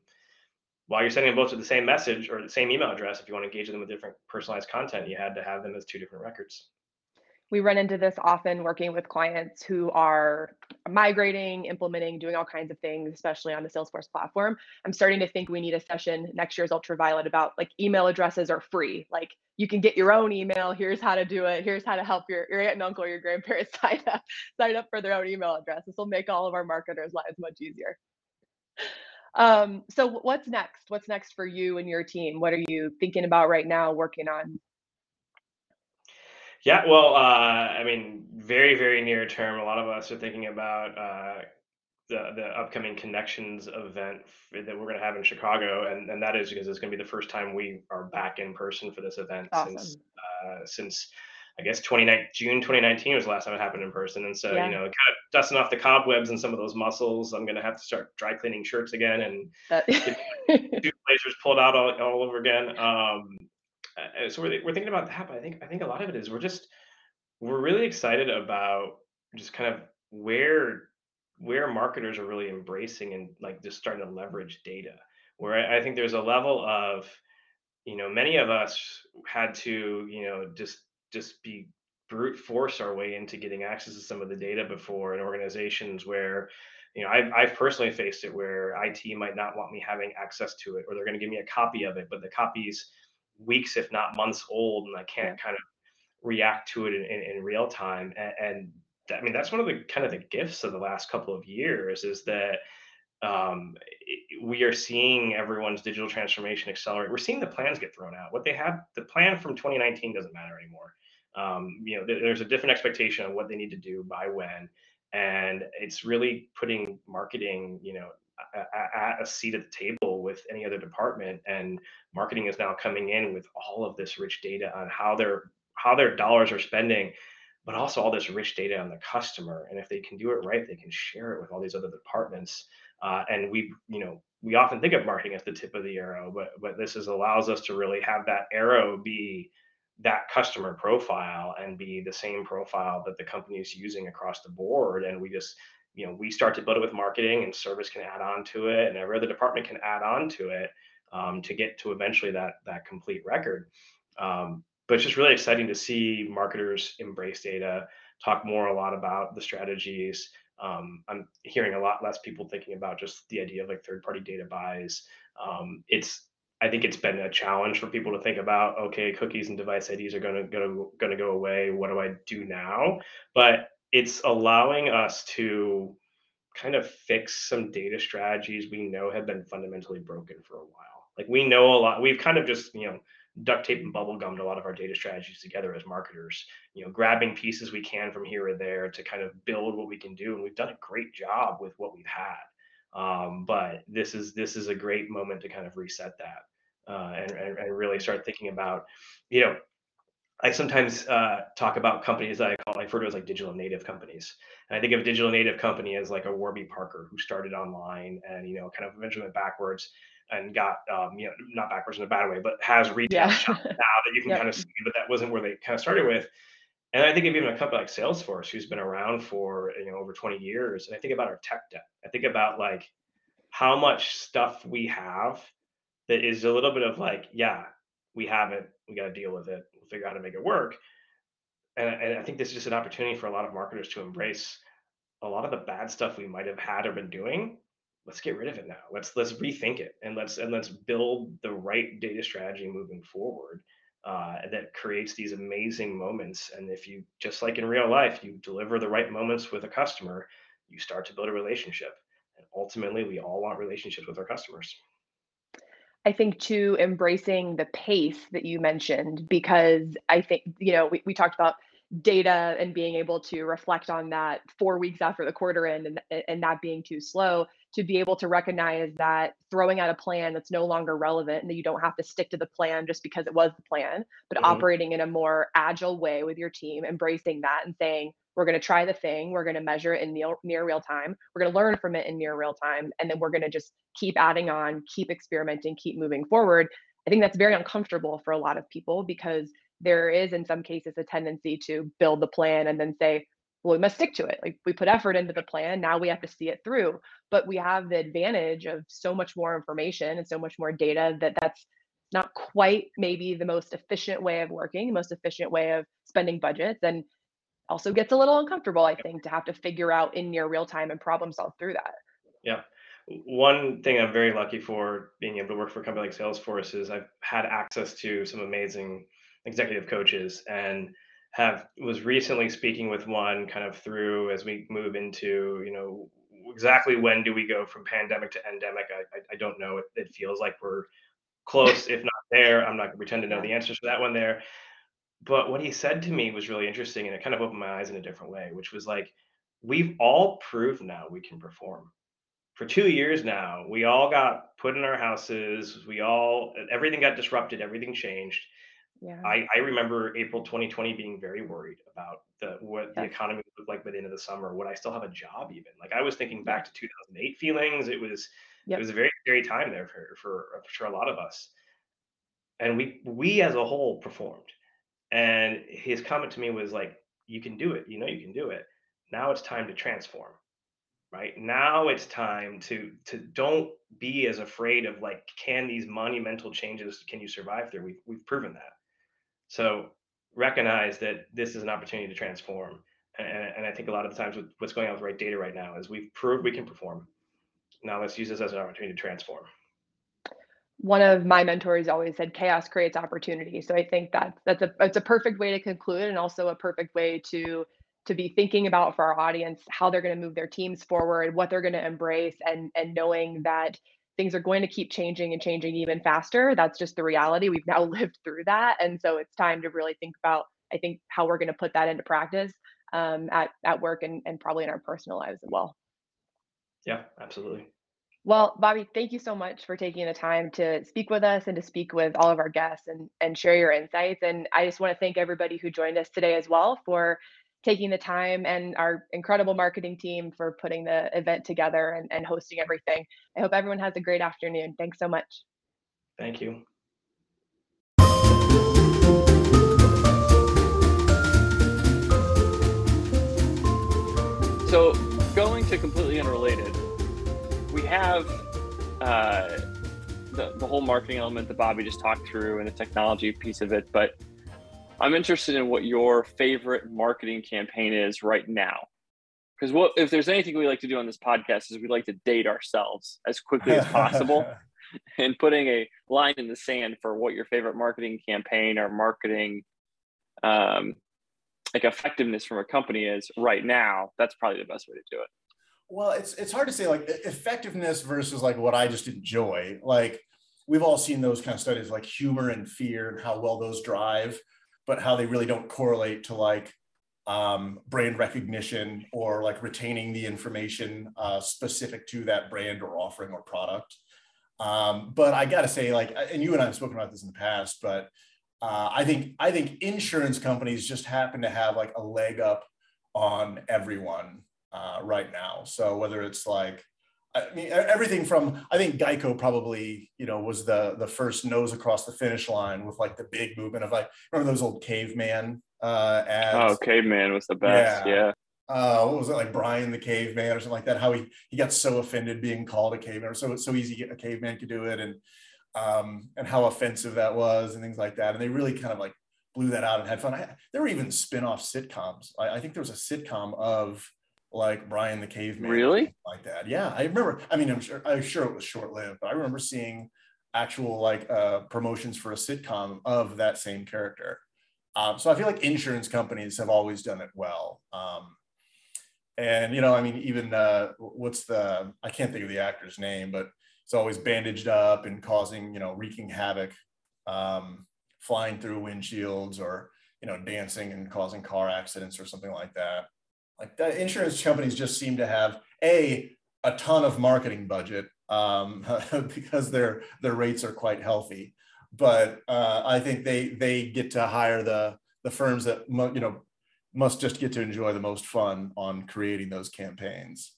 while you're sending them both to the same message or the same email address, if you want to engage with them with different personalized content, you had to have them as two different records. We run into this often working with clients who are migrating, implementing, doing all kinds of things, especially on the Salesforce platform. I'm starting to think we need a session next year's Ultraviolet about like email addresses are free. Like you can get your own email. Here's how to do it. Here's how to help your, your aunt and uncle, your grandparents (laughs) sign up, sign up for their own email address. This will make all of our marketers' lives much easier. Um, so what's next? What's next for you and your team? What are you thinking about right now, working on? Yeah, well, uh, I mean, very, very near term, a lot of us are thinking about uh, the the upcoming Connections event that we're going to have in Chicago, and and that is because it's going to be the first time we are back in person for this event since uh, since I guess 29 June 2019 was the last time it happened in person, and so you know, kind of dusting off the cobwebs and some of those muscles. I'm going to have to start dry cleaning shirts again and that get (laughs) two blazers pulled out all, all over again. Um, uh, so we're, we're thinking about that, but I think I think a lot of it is we're just we're really excited about just kind of where where marketers are really embracing and like just starting to leverage data. Where I, think there's a level of you know many of us had to you know just just be brute force our way into getting access to some of the data before in organizations where you know I've, I've personally faced it where it might not want me having access to it or they're going to give me a copy of it but the copy's weeks if not months old and i can't kind of react to it in, in, in real time and, and i mean that's one of the kind of the gifts of the last couple of years is that um, we are seeing everyone's digital transformation accelerate. We're seeing the plans get thrown out. What they had, the plan from 2019 doesn't matter anymore. Um, you know, there- there's a different expectation of what they need to do by when, and it's really putting marketing, you know, at a seat at the table with any other department. And marketing is now coming in with all of this rich data on how their how their dollars are spending but also all this rich data on the customer. And if they can do it right, they can share it with all these other departments. Uh, and we, you know, we often think of marketing as the tip of the arrow, but but this is allows us to really have that arrow be that customer profile and be the same profile that the company is using across the board. And we just, you know, we start to build it with marketing, and service can add on to it, and every other department can add on to it um, to get to eventually that that complete record. Um, but it's just really exciting to see marketers embrace data, talk more a lot about the strategies. Um, I'm hearing a lot less people thinking about just the idea of like third party data buys. Um, it's I think it's been a challenge for people to think about. Okay, cookies and device IDs are to going to go away. What do I do now? But it's allowing us to kind of fix some data strategies we know have been fundamentally broken for a while. Like we know a lot. We've kind of just you know duct tape and bubble gummed a lot of our data strategies together as marketers. You know, grabbing pieces we can from here or there to kind of build what we can do, and we've done a great job with what we've had. Um, but this is this is a great moment to kind of reset that uh, and, and, and really start thinking about, you know, I sometimes uh, talk about companies that I call I refer to as like digital native companies. And I think of a digital native company as like a Warby Parker who started online and you know kind of eventually went backwards and got um, you know not backwards in a bad way, but has retail yeah. now (laughs) that you can yep. kind of see. But that wasn't where they kind of started with. And I think of even a company like Salesforce, who's been around for you know over 20 years. And I think about our tech debt. I think about like how much stuff we have that is a little bit of like, yeah, we have it, we got to deal with it, figure out how to make it work. And, and I think this is just an opportunity for a lot of marketers to embrace a lot of the bad stuff we might have had or been doing. Let's get rid of it now. Let's let's rethink it and let's and let's build the right data strategy moving forward uh, that creates these amazing moments. And if you just like in real life, you deliver the right moments with a customer, you start to build a relationship. And ultimately, we all want relationships with our customers. I think too embracing the pace that you mentioned because I think you know we, we talked about data and being able to reflect on that four weeks after the quarter end and and not being too slow to be able to recognize that throwing out a plan that's no longer relevant and that you don't have to stick to the plan just because it was the plan but mm-hmm. operating in a more agile way with your team embracing that and saying we're going to try the thing we're going to measure it in near, near real time we're going to learn from it in near real time and then we're going to just keep adding on keep experimenting keep moving forward. I think that's very uncomfortable for a lot of people because there is in some cases a tendency to build the plan and then say well we must stick to it. Like we put effort into the plan now we have to see it through. But we have the advantage of so much more information and so much more data that that's not quite maybe the most efficient way of working the most efficient way of spending budgets. And also gets a little uncomfortable, I think, to have to figure out in near real time and problem solve through that. Yeah. One thing I'm very lucky for being able to work for a company like Salesforce is I've had access to some amazing executive coaches and have was recently speaking with one kind of through as we move into, you know, exactly when do we go from pandemic to endemic? I, I, I don't know. It, it feels like we're close, if not there. I'm not going to pretend to know the answers to that one there but what he said to me was really interesting and it kind of opened my eyes in a different way which was like we've all proved now we can perform for two years now we all got put in our houses we all everything got disrupted everything changed yeah. I, I remember April 2020 being very worried about the what yeah. the economy would look like by the end of the summer. Would I still have a job even? Like I was thinking back to 2008 feelings. It was yep. it was a very scary time there for for for sure a lot of us. And we we as a whole performed. And his comment to me was like, you can do it. You know, you can do it. Now it's time to transform. Right now, it's time to to don't be as afraid of like, can these monumental changes can you survive through? We've we've proven that. So recognize that this is an opportunity to transform. And, and I think a lot of the times with what's going on with right data right now is we've proved we can perform. Now let's use this as an opportunity to transform one of my mentors always said chaos creates opportunity. So i think that's that's a it's a perfect way to conclude and also a perfect way to to be thinking about for our audience how they're going to move their teams forward what they're going to embrace and and knowing that things are going to keep changing and changing even faster. That's just the reality. We've now (laughs) lived through that. And so it's time to really think about i think how we're going to put that into practice um, at, at work and, and probably in our personal lives as well. Yeah absolutely well, Bobby, thank you so much for taking the time to speak with us and to speak with all of our guests and, and share your insights. And I just want to thank everybody who joined us today as well for taking the time and our incredible marketing team for putting the event together and, and hosting everything. I hope everyone has a great afternoon. Thanks so much. Thank you. So, going to completely unrelated, we have uh, the, the whole marketing element that Bobby just talked through and the technology piece of it, but I'm interested in what your favorite marketing campaign is right now. Because what if there's anything we like to do on this podcast is we like to date ourselves as quickly as possible (laughs) (laughs) and putting a line in the sand for what your favorite marketing campaign or marketing um, like effectiveness from a company is right now, that's probably the best way to do it. Well, it's it's hard to say like effectiveness versus like what I just enjoy. Like we've all seen those kind of studies like humor and fear and how well those drive, but how they really don't correlate to like um, brand recognition or like retaining the information uh, specific to that brand or offering or product. Um, but I got to say, like, and you and I have spoken about this in the past, but uh, I think I think insurance companies just happen to have like a leg up on everyone uh, right now. So whether it's like I mean, everything from I think Geico probably you know was the the first nose across the finish line with like the big movement of like remember those old caveman uh, ads? Oh, caveman was the best. Yeah. yeah. Uh, what was it like Brian the caveman or something like that? How he he got so offended being called a caveman, or so it's so easy a caveman could do it, and um, and how offensive that was and things like that. And they really kind of like blew that out and had fun. I, there were even spin-off sitcoms. I, I think there was a sitcom of like Brian the Caveman. Really? Like that. Yeah. I remember, I mean, I'm sure, I'm sure it was short lived, but I remember seeing actual like uh, promotions for a sitcom of that same character. Um, so I feel like insurance companies have always done it well. Um, and, you know, I mean, even uh, what's the, I can't think of the actor's name, but it's always bandaged up and causing, you know, wreaking havoc, um, flying through windshields or, you know, dancing and causing car accidents or something like that. Like the insurance companies just seem to have a a ton of marketing budget um, (laughs) because their their rates are quite healthy. But uh, I think they they get to hire the the firms that you know must just get to enjoy the most fun on creating those campaigns.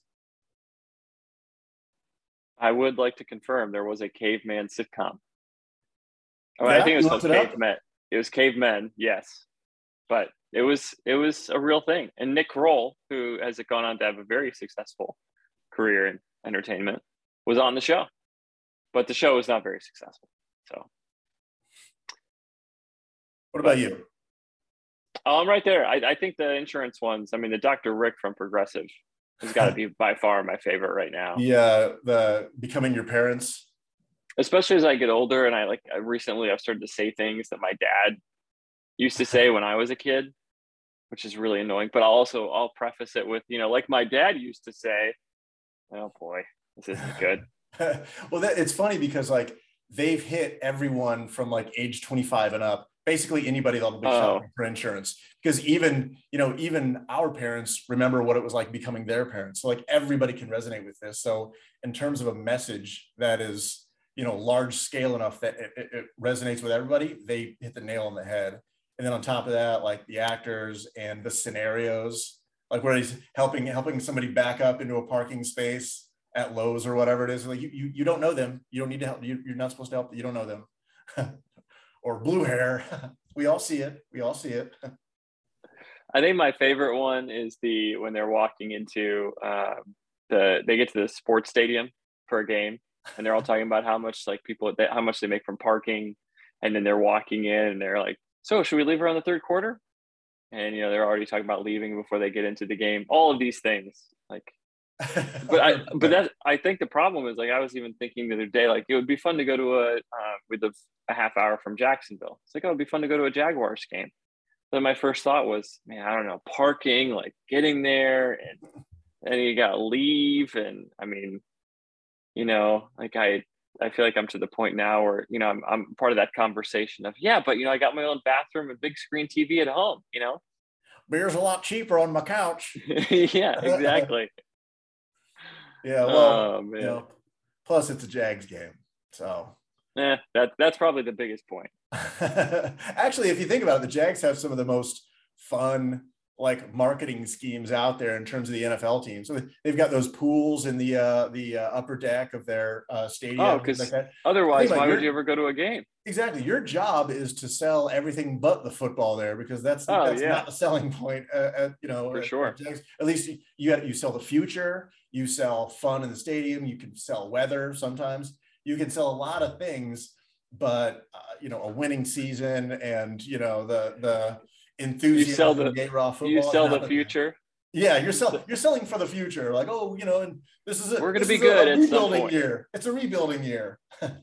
I would like to confirm there was a caveman sitcom. Oh, yeah, I think it was called Cavemen. It was Cavemen, yes. But it was it was a real thing. And Nick Kroll, who has gone on to have a very successful career in entertainment, was on the show. But the show was not very successful. So what about you? I'm right there. I, I think the insurance ones, I mean the Dr. Rick from Progressive has got to be by far my favorite right now. Yeah, uh, the becoming your parents. Especially as I get older and I like I recently I've started to say things that my dad used to say when I was a kid, which is really annoying. But I'll also I'll preface it with, you know, like my dad used to say, "Oh boy, this isn't good." (laughs) well, that, it's funny because like they've hit everyone from like age 25 and up basically anybody that'll be oh. shopping for insurance because even you know even our parents remember what it was like becoming their parents so like everybody can resonate with this so in terms of a message that is you know large scale enough that it, it, it resonates with everybody they hit the nail on the head and then on top of that like the actors and the scenarios like where he's helping helping somebody back up into a parking space at Lowe's or whatever it is like you you, you don't know them. You don't need to help. You, you're not supposed to help. You don't know them. (laughs) Or blue hair. (laughs) We all see it. We all see it. (laughs) I think my favorite one is the when they're walking into um, the they get to the sports stadium for a game and they're all talking about how much like people how much they make from parking. And then they're walking in and they're like so should we leave around the third quarter? And you know, they're already talking about leaving before they get into the game. All of these things, like (laughs) but I but that I think the problem is like I was even thinking the other day, like it would be fun to go to a uh, we live a half hour from Jacksonville. It's like oh, it would be fun to go to a Jaguars game. Then my first thought was, man, I don't know, parking, like getting there, and then you got leave, and I mean, you know, like I I feel like I'm to the point now where, you know, I'm, I'm part of that conversation of, yeah, but, you know, I got my own bathroom and big screen TV at home, you know? Beer's a lot cheaper on my couch. (laughs) yeah, exactly. (laughs) yeah. Well, oh, you know, plus it's a Jags game. So, yeah, that, that's probably the biggest point. (laughs) Actually, if you think about it, the Jags have some of the most fun, like marketing schemes out there in terms of the NFL team. So they've got those pools in the uh, the uh, upper deck of their uh, stadium. Oh, because like otherwise, why would you ever go to a game? Exactly. Your job is to sell everything but the football there because that's oh, that's yeah. not the selling point. Uh, at, you know, for at, sure. At, at least you you, you sell the future. You sell fun in the stadium. You can sell weather sometimes. You can sell a lot of things, but uh, you know, a winning season and you know the the enthusiasm you sell the, gay raw football. You sell the future. Yeah, you're selling you're selling for the future. Like, oh, you know, and this is it. We're gonna be good. A, a rebuilding year. It's a rebuilding year. (laughs) and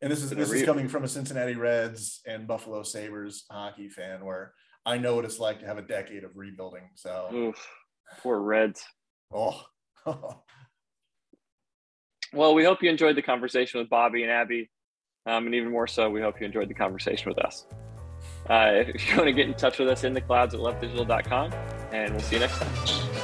this is this re- is coming from a Cincinnati Reds and Buffalo Sabres hockey fan where I know what it's like to have a decade of rebuilding. So Oof, poor Reds. Oh. (laughs) well, we hope you enjoyed the conversation with Bobby and Abby. Um, and even more so, we hope you enjoyed the conversation with us. Uh, (laughs) if you want to get in touch with us in the clouds at leftdigital.com, and we'll see you next time.